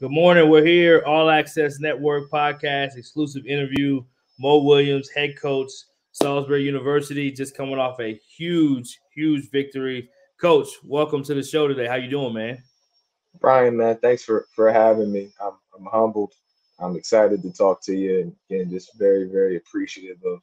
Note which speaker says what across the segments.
Speaker 1: Good morning. We're here, All Access Network podcast, exclusive interview. Mo Williams, head coach, Salisbury University, just coming off a huge, huge victory. Coach, welcome to the show today. How you doing, man?
Speaker 2: Brian, man, thanks for for having me. I'm I'm humbled. I'm excited to talk to you, and again, just very, very appreciative of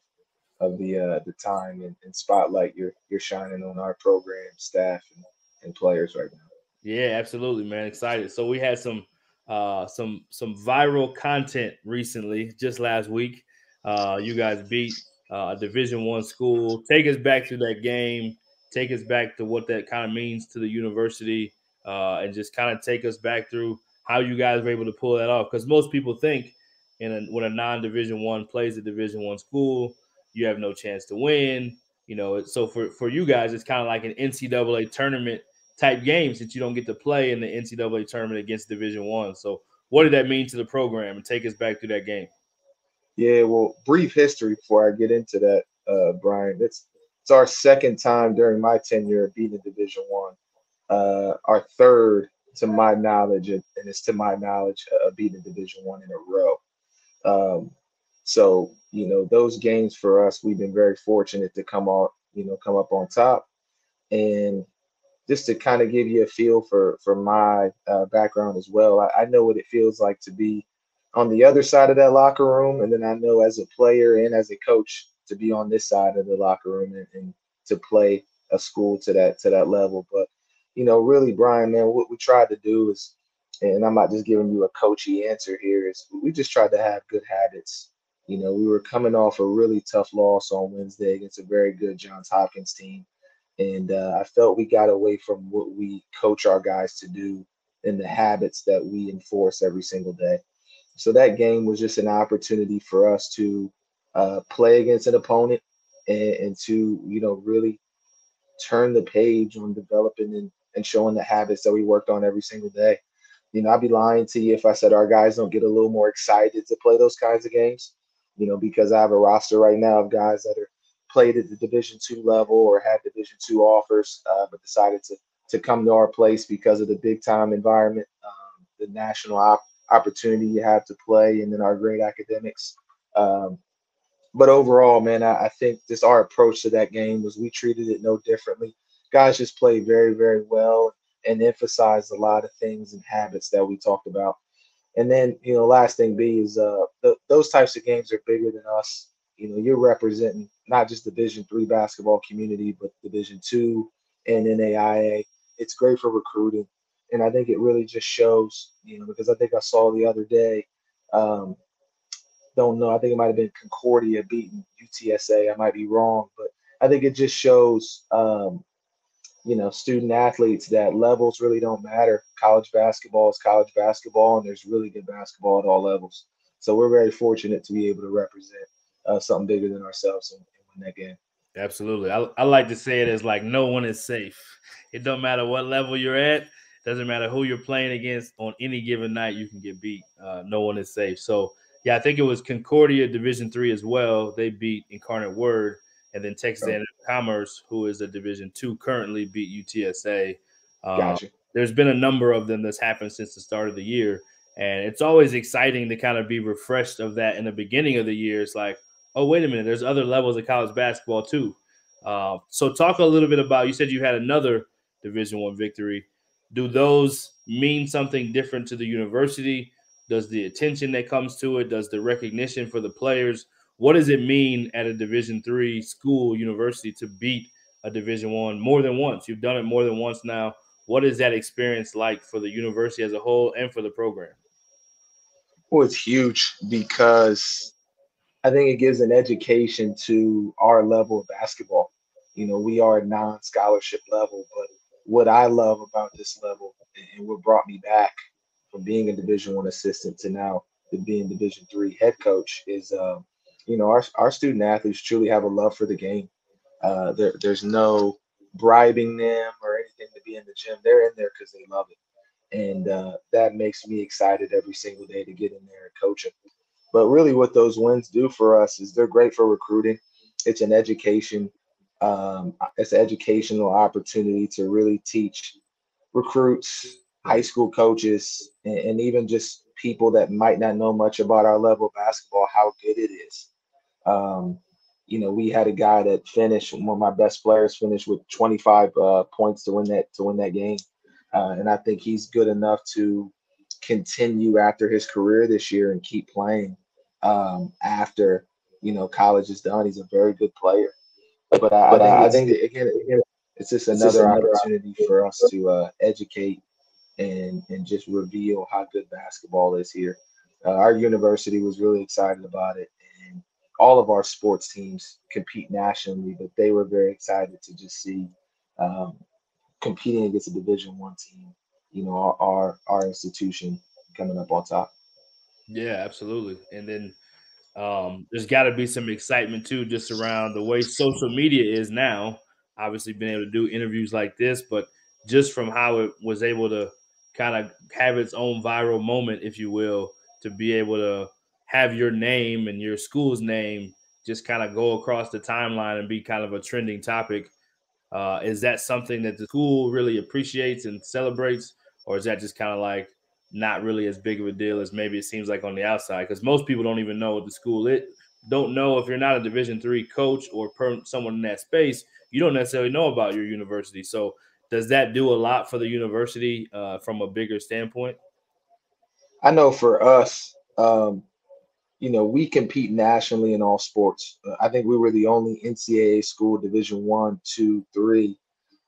Speaker 2: of the uh, the time and, and spotlight you're you're shining on our program, staff, and, and players right now.
Speaker 1: Yeah, absolutely, man. Excited. So we had some uh, some some viral content recently, just last week. Uh, you guys beat uh, a Division One school. Take us back to that game. Take us back to what that kind of means to the university, uh, and just kind of take us back through how you guys were able to pull that off. Because most people think, in a, when a non-Division One plays a Division One school, you have no chance to win. You know, so for for you guys, it's kind of like an NCAA tournament type games that you don't get to play in the NCAA tournament against Division One. So, what did that mean to the program? And take us back to that game.
Speaker 2: Yeah, well, brief history before I get into that, uh, Brian. It's it's our second time during my tenure beating Division One. Uh, our third, to my knowledge, and it's to my knowledge, uh, beating Division One in a row. Um, so you know those games for us, we've been very fortunate to come out, you know, come up on top, and just to kind of give you a feel for for my uh, background as well. I, I, know what it feels like to be on the other side of that locker room, and then I know as a player and as a coach to be on this side of the locker room and, and to play a school to that to that level. But you know, really, Brian, man, what we tried to do is, and I'm not just giving you a coachy answer here, is we just tried to have good habits. You know, we were coming off a really tough loss on Wednesday against a very good Johns Hopkins team and uh, I felt we got away from what we coach our guys to do and the habits that we enforce every single day. So that game was just an opportunity for us to uh, play against an opponent and, and, to, you know, really turn the page on developing and, and showing the habits that we worked on every single day. You know, I'd be lying to you if I said our guys don't get a little more excited to play those kinds of games, you know, because I have a roster right now of guys that are played at the Division two level or had Division two offers, uh, but decided to to come to our place because of the big time environment, um, the national op- opportunity you have to play, and then our great academics. Um, but overall, man, I, I think just our approach to that game was we treated it no differently. Guys just played very, very well and emphasized a lot of things and habits that we talked about. And then, you know, last thing B is uh, th- those types of games are bigger than us you know you're representing not just division three basketball community but division two and naia it's great for recruiting. And i think it really just shows you know because i think i saw the other day um, don't know i think it might have been concordia beating utsa i might be wrong but i think it just shows um, you know student athletes that levels really don't matter. College basketball is college basketball and there's really good basketball at all levels. So we're very fortunate to be able to represent uh, something bigger than ourselves win that game.
Speaker 1: Absolutely. I, I like to say it as like no one is safe. It don't matter what level you're at. Doesn't matter who you're playing against on any given night, you can get beat. Uh, no one is safe. So yeah, I think it was Concordia Division three as well. They beat Incarnate Word, and then Texas A&M Commerce, who is a Division two, currently beat UTSA.
Speaker 2: Um, gotcha.
Speaker 1: There's been a number of them that's happened since the start of the year, and it's always exciting to kind of be refreshed of that in the beginning of the year. It's like, oh wait a minute, there's other levels of college basketball too. Uh, so talk a little bit about. You said you had another Division One victory do those mean something different to the university? Does the attention that comes to it, does the recognition for the players, what does it mean at a Division three school university to beat a Division one more than once? You've done it more than once now. What is that experience like for the university as a whole and for the program?
Speaker 2: Well, it's huge because I think it gives an education to our level of basketball. You know, we are non-scholarship level, but what I love about this level and what brought me back from being a Division One assistant to now to being Division Three head coach is, uh, you know, our our student athletes truly have a love for the game. Uh, there, there's no bribing them or anything to be in the gym. They're in there because they love it, and uh, that makes me excited every single day to get in there and coach them. But really, what those wins do for us is they're great for recruiting. It's an education um, it's an educational opportunity to really teach recruits, high school coaches, and, and, even just people that might not know much about our level of basketball how good it is. Um, you know, we had a guy that finished one of my best players finished with 25 uh, points to win that to win that game, uh, and I think he's good enough to continue after his career this year and keep playing um, after you know college is done. He's a very good player. But, uh, but I, think, I think again, again, it's just another, it's just another opportunity, opportunity for us to uh, educate and and just reveal how good basketball is here. Uh, our university was really excited about it, and all of our sports teams compete nationally, but they were very excited to just see um, competing against a Division One team. You know, our, our our institution coming up on top.
Speaker 1: Yeah, absolutely. And then um, there's got to be some excitement too, just around the way social media is now. Obviously, being able to do interviews like this, but just from how it was able to kind of have its own viral moment, if you will, to be able to have your name and your school's name just kind of go across the timeline and be kind of a trending topic. Uh, is that something that the school really appreciates and celebrates, or is that just kind of like not really as big of a deal as maybe it seems like on the outside because most people don't even know what the school it don't know if you're not a division three coach or per, someone in that space you don't necessarily know about your university. So does that do a lot for the university uh, from a bigger standpoint?
Speaker 2: I know for us um, you know we compete nationally in all sports. Uh, i think we were the only ncaa school division one two three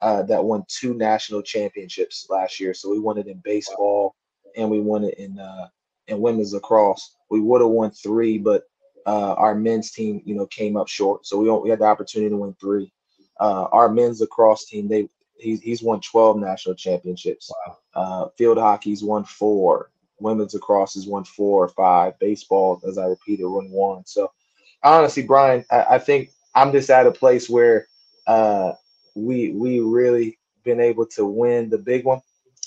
Speaker 2: uh, that won two national championships last year. So we won it in baseball and we won it in uh, in women's lacrosse. We would have won three, but uh, our men's team, you know, came up short. So we we had the opportunity to win three. Uh, our men's lacrosse team, they he's he's won 12 national championships. Wow. Uh, field hockey's won four. Women's lacrosse has won four or five. Baseball, as I repeated, won one. So honestly, Brian, I, I think I'm just at a place where uh, we we really been able to win the big one.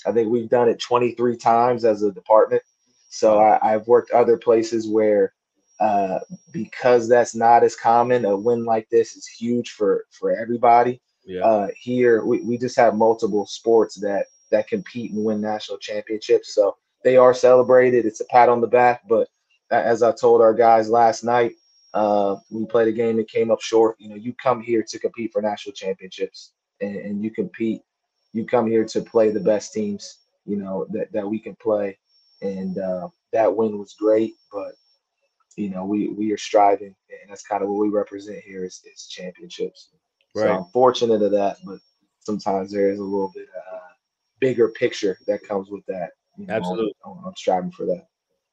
Speaker 2: I think we've done it 23 times as a department. So I, have worked other places where, uh, because that's not as common, a win like this is huge for for everybody. Yeah. Uh, here we, we just have multiple sports that that compete and win national championships. So they are celebrated. It's a pat on the back. But as I told our guys last night, uh, we played a game that came up short. You know, you come here to compete for national championships, and, and you compete you come here to play the best teams, you know, that, that we can play. And uh, that win was great, but you know, we we are striving, and that's kind of what we represent here is, is championships. Right. So I'm fortunate of that, but sometimes there is a little bit uh, bigger picture that comes with that.
Speaker 1: You know, Absolutely,
Speaker 2: I'm, I'm striving for that.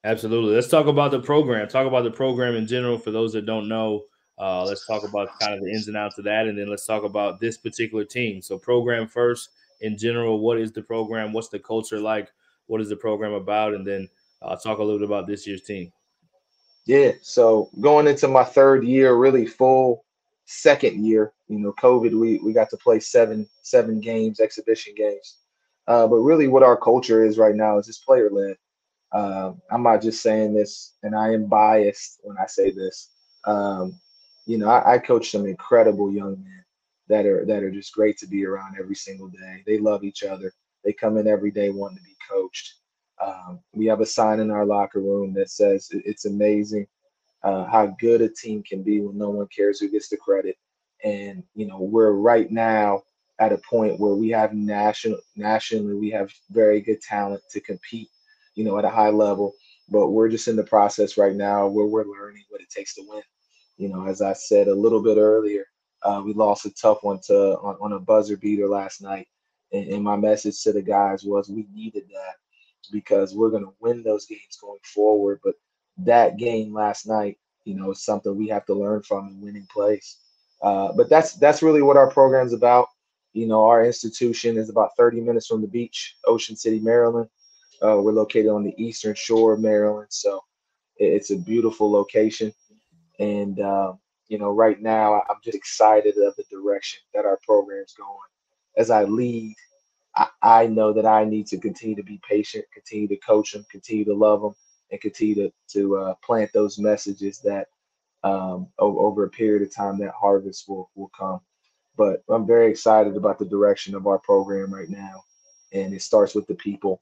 Speaker 1: Absolutely. Let's talk about the program. Talk about the program in general for those that don't know. Uh, let's talk about kind of the ins and outs of that, and then let's talk about this particular team. So, program first in general. What is the program? What's the culture like? What is the program about? And then uh, talk a little bit about this year's team.
Speaker 2: Yeah, so going into my third year, really full second year, you know, COVID, we we got to play seven seven games, exhibition games. Uh, but really, what our culture is right now is just player led. Um, I'm not just saying this, and I am biased when I say this. Um, you know, I, I coach some incredible young men that are that are just great to be around every single day. They love each other. They come in every day wanting to be coached. Um, we have a sign in our locker room that says it's amazing uh, how good a team can be when no one cares who gets the credit. And you know, we're right now at a point where we have national nationally we have very good talent to compete, you know, at a high level. But we're just in the process right now where we're learning what it takes to win. You know, as I said a little bit earlier, uh, we lost a tough one to on, on a buzzer beater last night, and, and my message to the guys was we needed that because we're going to win those games going forward. But that game last night, you know, is something we have to learn from in winning plays. Uh, but that's that's really what our program's about. You know, our institution is about 30 minutes from the beach, Ocean City, Maryland. Uh, we're located on the eastern shore of Maryland, so it's a beautiful location. And uh, you know, right now I'm just excited of the direction that our program's going. As I lead, I, I know that I need to continue to be patient, continue to coach them, continue to love them, and continue to to uh, plant those messages that um, over, over a period of time that harvest will will come. But I'm very excited about the direction of our program right now, and it starts with the people.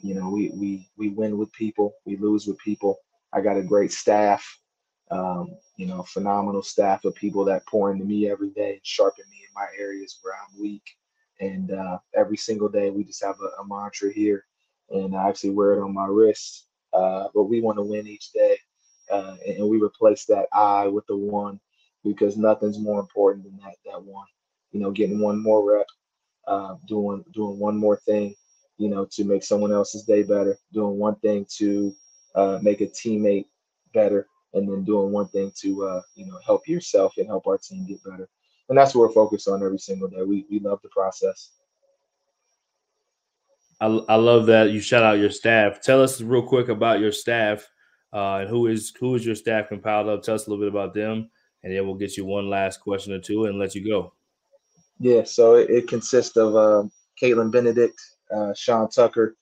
Speaker 2: You know, we we we win with people, we lose with people. I got a great staff, um, you know, phenomenal staff of people that pour into me every day and sharpen me in my areas where I'm weak. And uh, every single day, we just have a, a, mantra here, and I actually wear it on my wrist. Uh, but we want to win each day, uh, and, and we replace that I with the one because nothing's more important than that that one you know, getting one more rep, uh, doing doing one more thing, you know, to make someone else's day better, doing one thing to uh, make a teammate better, and then doing one thing to uh, you know help yourself and help our team get better. And that's what we're focused on every single day. We we love the process.
Speaker 1: I, I love that you shout out your staff. Tell us real quick about your staff uh, and who is who is your staff compiled of. Tell us a little bit about them, and then we'll get you one last question or two and let you go.
Speaker 2: Yeah, so it, it consists of uh, Caitlin Benedict, uh, Sean Tucker,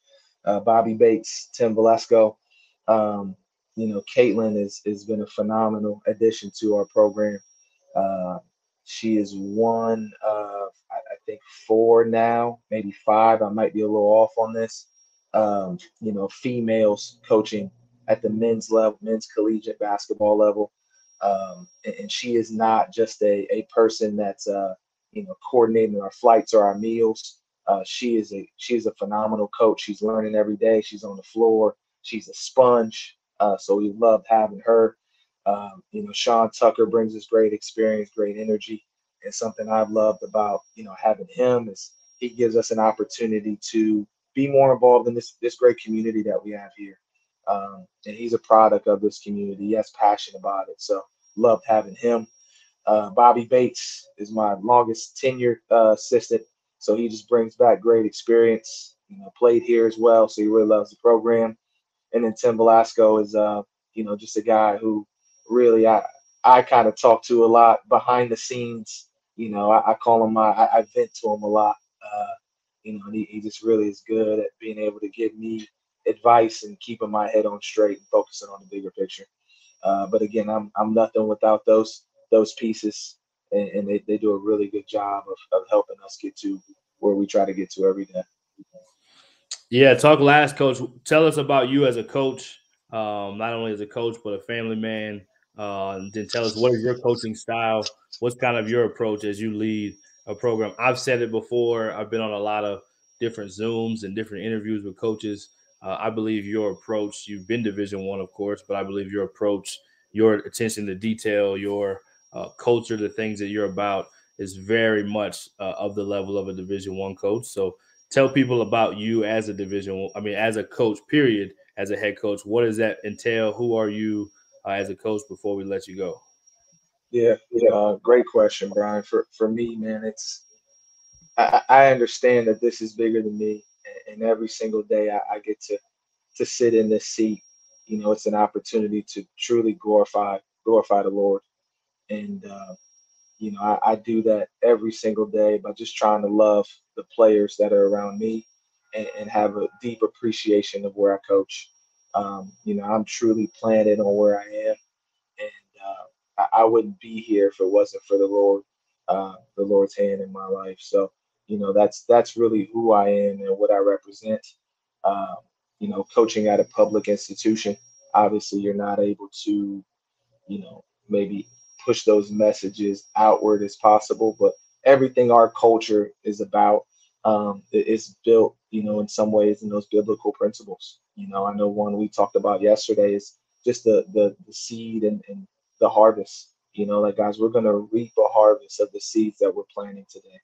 Speaker 2: uh, Bobby Bates, Tim Velasco. Um, you know, Caitlin is has been a phenomenal addition to our program. Uh, she is one of I, I, think four now, maybe five. I might be a little off on this. Um, you know, females coaching at the men's level, men's collegiate basketball level. Um, and, and, she is not just a, a person that's uh, you know, coordinating our flights or our meals. Uh, she is a she is a phenomenal coach. She's learning every day. She's on the floor. She's a sponge. Uh, so we loved having her. Um, you know, Sean Tucker brings us great experience, great energy, and something I've loved about you know having him is he gives us an opportunity to be more involved in this this great community that we have here. Um, and he's a product of this community. He has passion about it. So loved having him. Uh, Bobby Bates is my longest tenured uh, assistant, so he just brings back great experience. You know, played here as well, so he really loves the program. And then Tim Velasco is, uh, you know, just a guy who really I I kind of talk to a lot behind the scenes. You know, I, I call him my I, I, vent to him a lot. Uh, you know, he, he just really is good at being able to give me advice and keeping my head on straight and focusing on the bigger picture. Uh, but again, I'm I'm nothing without those those pieces, and, and they, they do a really good job of, of helping us get to where we try to get to every day.
Speaker 1: Yeah, talk last, coach. Tell us about you as a coach, um, not only as a coach but a family man. Uh, then tell us what is your coaching style? What's kind of your approach as you lead a program? I've said it before. I've been on a lot of different Zooms and different interviews with coaches. Uh, I believe your approach. You've been Division One, of course, but I believe your approach, your attention to detail, your uh, culture, the things that you're about is very much uh, of the level of a Division One coach. So tell people about you as a Division. I mean, as a coach. Period. As a head coach, what does that entail? Who are you uh, as a coach? Before we let you go.
Speaker 2: Yeah, yeah, uh, great question, Brian. For for me, man, it's I, I understand that this is bigger than me, and, every single day I, I, get to to sit in this seat you know, it's an opportunity to truly glorify glorify the Lord. And uh, you know, I, I do that every single day by just trying to love the players that are around me and, and have a deep appreciation of where I coach. Um, you know, I'm truly planted on where I am, and uh, I, I, wouldn't be here if it wasn't for the Lord, uh, the Lord's hand in my life. So, you know, that's that's really who I am and what I represent. Um, you know, coaching at a public institution, obviously, you're not able to, you know, maybe push those messages outward as possible. But everything our culture is about um, is built, you know, in some ways in those biblical principles. You know, I know one we talked about yesterday is just the the, the seed and, and the harvest. You know, like guys, we're gonna reap a harvest of the seeds that we're planting today.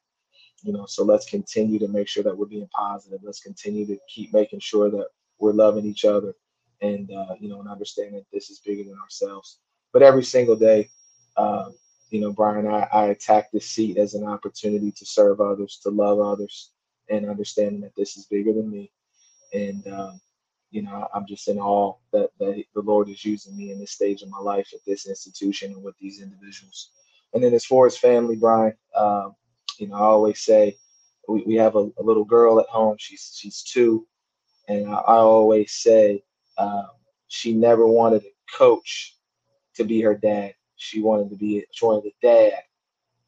Speaker 2: You know, so let's continue to make sure that we're being positive. Let's continue to keep making sure that we're loving each other and uh, you know, and understanding that this is bigger than ourselves. But every single day, um, you know, Brian, I, I attack this seat as an opportunity to serve others, to love others, and understanding that this is bigger than me. And, um, you know, I'm just in awe that, that the Lord is using me in this stage of my life at this institution and with these individuals. And then as far as family, Brian, um, you know, I always say we, we have a, a, little girl at home. She's she's two, and I, I always say um, she never wanted a coach to be her dad she wanted to be she wanted a dad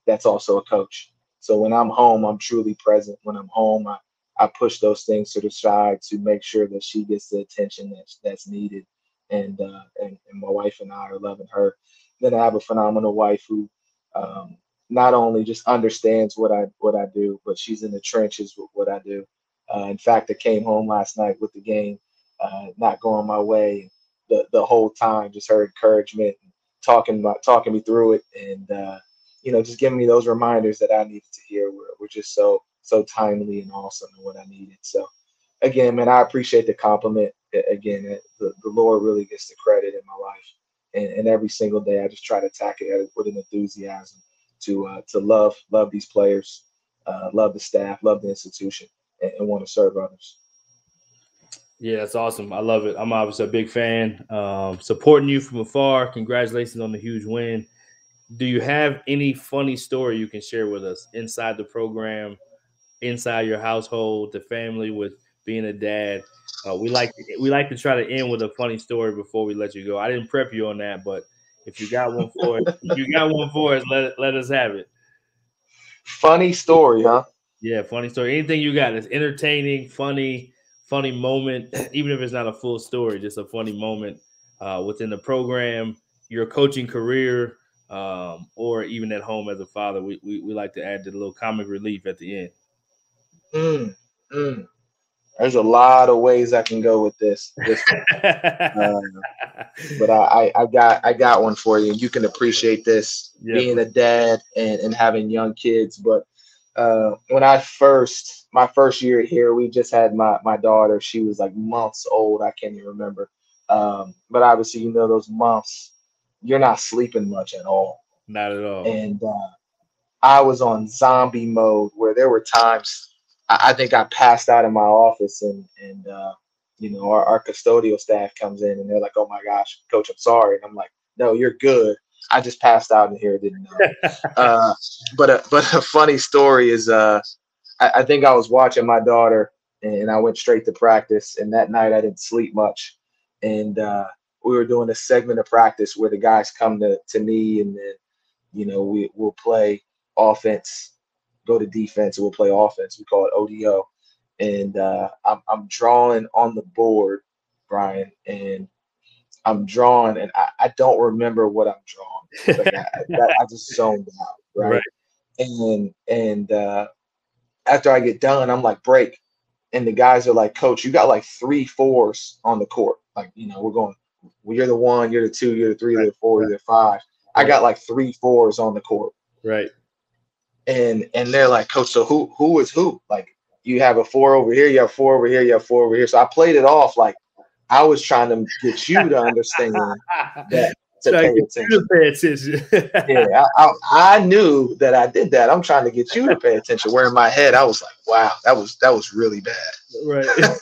Speaker 2: that's also a coach. So when I'm home, I'm truly present. When I'm home, I, I push those things to the side to make sure that she gets the attention that's that's needed. And uh, and, and my wife and I are loving her. Then I have a phenomenal wife who um, not only just understands what I what I do, but she's in the trenches with what I do. Uh, in fact, I came home last night with the game uh, not going my way. The the whole time, just her encouragement talking about talking me through it and uh, you know just giving me those reminders that I needed to hear were, were just so so timely and awesome and what I needed. So again, man, I appreciate the compliment. Again, the, the Lord really gets the credit in my life, and, and every single day I just try to attack it with an enthusiasm to uh, to love love these players, uh, love the staff, love the institution, and, and want to serve others.
Speaker 1: Yeah, that's awesome. I love it. I'm obviously a big fan. Um, supporting you from afar. Congratulations on the huge win. Do you have any funny story you can share with us inside the program, inside your household, the family with being a dad? Uh, we like we like to try to end with a funny story before we let you go. I didn't prep you on that, but if you got one for us, you got one for us, let let us have it.
Speaker 2: Funny story, huh?
Speaker 1: Yeah, funny story. Anything you got that's entertaining, funny, funny moment, even if it's not a full story, just a funny moment uh, within the program, your coaching career, um, or even at home as a father. We, we, we like to add the little comic relief at the end.
Speaker 2: Mm, mm. There's a lot of ways I can go with this. this uh, but I, I, I, got I got one for you. You can appreciate this yep. being a dad and, and having young kids. But uh, when I first my first year here, we just had my my daughter. She was like months old. I can't even remember. Um, but obviously, you know, those months, you're not sleeping much at all.
Speaker 1: Not at all.
Speaker 2: And uh, I was on zombie mode where there were times I, I, think I passed out in my office, and and uh, you know, our, our custodial staff comes in and they're like, "Oh my gosh, coach, I'm sorry." And I'm like, "No, you're good." I just passed out in here, didn't know. uh, but a, but a funny story is uh, I, I think I was watching my daughter and I went straight to practice. And that night I didn't sleep much. And uh, we were doing a segment of practice where the guys come to, to me and then, you know, we we'll play offense, go to defense, and we'll play offense. We call it ODO. And uh, I'm, I'm drawing on the board, Brian, and I'm drawing, and I, I don't remember what I'm drawing. Like I, I, just zoned out, right? right. And and uh, after I get done, I'm like, break. And the guys are like, Coach, you got like three fours on the court. Like, you know, we're going, well, you're the one, you're the two, you're the three, right. you're the four, you're the five. I got like three fours on the court.
Speaker 1: Right.
Speaker 2: And and they're like, Coach, so who who is who? Like you have a four over here, you have four over here, you have four over here. So I played it off like I was trying to get you to understand that to pay attention. To pay attention. yeah, I, I, I, knew that I did that. I'm trying to get you to pay attention. Where in my head, I was like, wow, that was that was really bad.
Speaker 1: Right.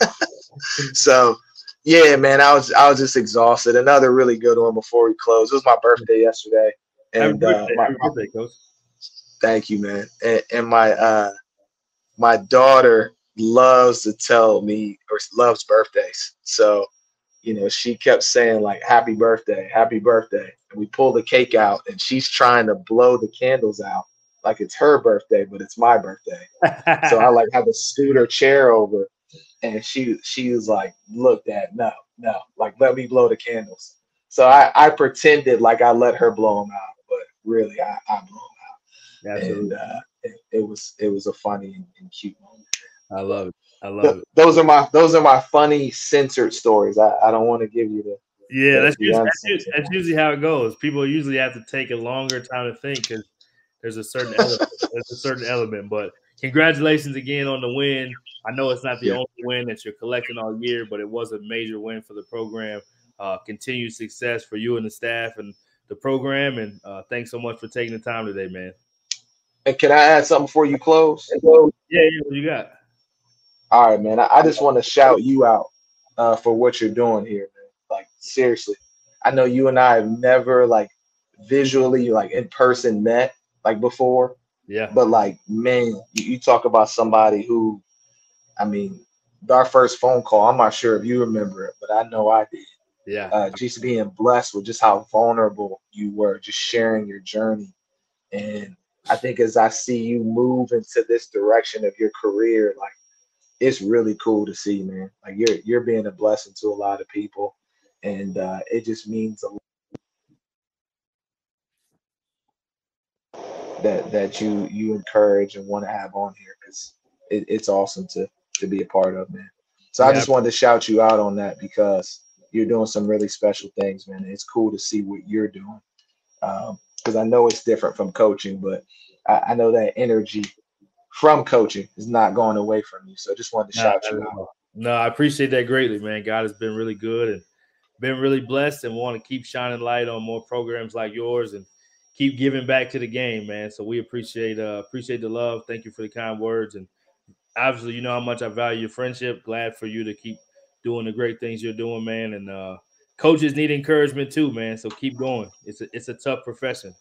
Speaker 2: so, Yeah, man, I was I was just exhausted. Another really good one before we close. It was my birthday yesterday, and uh,
Speaker 1: birthday,
Speaker 2: my,
Speaker 1: birthday, coach.
Speaker 2: thank you, man. And, and my uh, my daughter loves to tell me or loves birthdays, so you know she kept saying like "Happy birthday, Happy birthday," and we pull the cake out, and she's trying to blow the candles out like it's her birthday, but it's my birthday. So I like had to scoot her chair over and she she was like, "Look, Dad, no, no, like let me blow the candles." So I I pretended like I let her blow them out, but really I I blow them out,
Speaker 1: Absolutely.
Speaker 2: and uh, it, it was it was a funny and, and cute moment.
Speaker 1: I love it. I love
Speaker 2: Th-
Speaker 1: it.
Speaker 2: those are my those are my funny censored stories. I, I don't want to give you the
Speaker 1: Yeah, that's
Speaker 2: the
Speaker 1: usually, that's, usually, that's usually how it goes. People usually have to take a longer time to think because there's a certain element, there's a certain element. But congratulations again on the win. I know it's not the
Speaker 2: Yeah.
Speaker 1: only win that you're collecting all year, but it was a major win for the program. Uh, continued success for you and the staff and the program. And uh, thanks so much for taking the time today, man.
Speaker 2: And can I add something before you close?
Speaker 1: Yeah, yeah, what you got?
Speaker 2: All right, man. I, I just want to shout you out uh, for what you're doing here, man. Like seriously, I know you and I have never like visually like in person met like before,
Speaker 1: Yeah,
Speaker 2: but like man, you, you talk about somebody who, I mean, our first phone call. I'm not sure if you remember it, but I know I did.
Speaker 1: yeah,
Speaker 2: Uh, just being blessed with just how vulnerable you were, just sharing your journey, and I think as I see you move into this direction of your career, like it's really cool to see, man. Like you're you're being a blessing to a lot of people, and uh, it just means a lot that that you you encourage and want to have on here because it, it's awesome to to be a part of, man. So I just wanted to shout you out on that because you're doing some really special things, man. It's cool to see what you're doing because I know it's different from coaching, but I, I know that energy from coaching is not going away from you. So just wanted to shout you out.
Speaker 1: No, I appreciate that greatly, man. God has been really good and been really blessed, and want to keep shining light on more programs like yours and keep giving back to the game, man. So we appreciate uh appreciate the love. Thank you for the kind words, and obviously, you know how much I value your friendship. Glad for you to keep doing the great things you're doing, man. And uh coaches need encouragement too, man. So keep going. It's a it's a tough profession.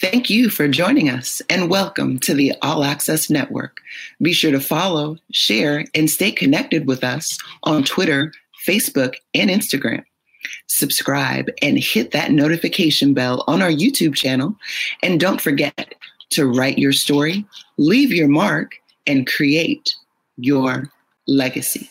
Speaker 3: Thank you for joining us and welcome to the All Access Network. Be sure to follow, share, and stay connected with us on Twitter, Facebook, and Instagram. Subscribe and hit that notification bell on our YouTube channel. And don't forget to write your story, leave your mark, and create your legacy.